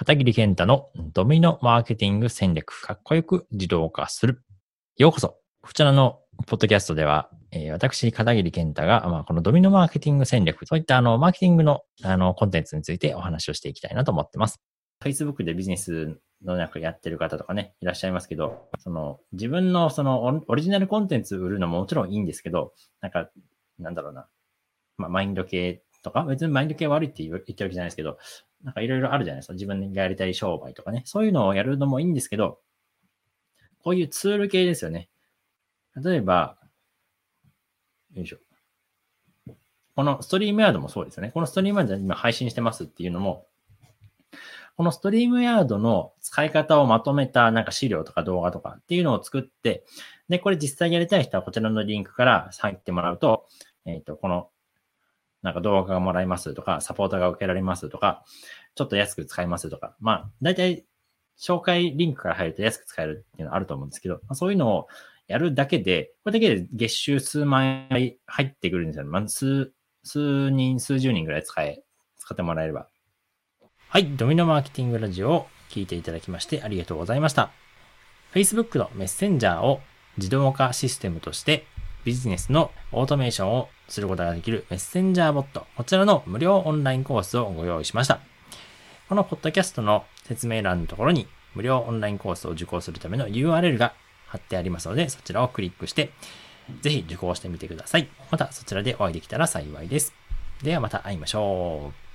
片桐健太のドミノマーケティング戦略、かっこよく自動化する。ようこそ。こちらのポッドキャストでは、えー、私、片桐健太が、まあ、このドミノマーケティング戦略、そういったあの、マーケティングのあの、コンテンツについてお話をしていきたいなと思ってます。Facebook でビジネスの中やってる方とかね、いらっしゃいますけど、その、自分のそのオリジナルコンテンツ売るのももちろんいいんですけど、なんか、なんだろうな、まあ、マインド系とか、別にマインド系悪いって言ってるわけじゃないですけど、なんかいろいろあるじゃないですか。自分がやりたい商売とかね。そういうのをやるのもいいんですけど、こういうツール系ですよね。例えば、よいしょ。このストリームヤードもそうですよね。このストリームヤードで今配信してますっていうのも、このストリームヤードの使い方をまとめたなんか資料とか動画とかっていうのを作って、で、これ実際やりたい人はこちらのリンクから入ってもらうと、えっ、ー、と、このなんか動画がもらえますとか、サポートが受けられますとか、ちょっと安く使えますとか、まあ、大体、紹介リンクから入ると安く使えるっていうのはあると思うんですけど、まあ、そういうのをやるだけで、これだけで月収数万円入ってくるんですよね。まず数、数人、数十人ぐらい使え、使ってもらえれば。はい、ドミノマーケティングラジオを聞いていただきましてありがとうございました。Facebook のメッセンジャーを自動化システムとしてビジネスのオートメーションをすることができるメッセンジャーボット、こちらの無料オンラインコースをご用意しました。このポッドキャストの説明欄のところに無料オンラインコースを受講するための URL が貼ってありますので、そちらをクリックして、ぜひ受講してみてください。またそちらでお会いできたら幸いです。ではまた会いましょう。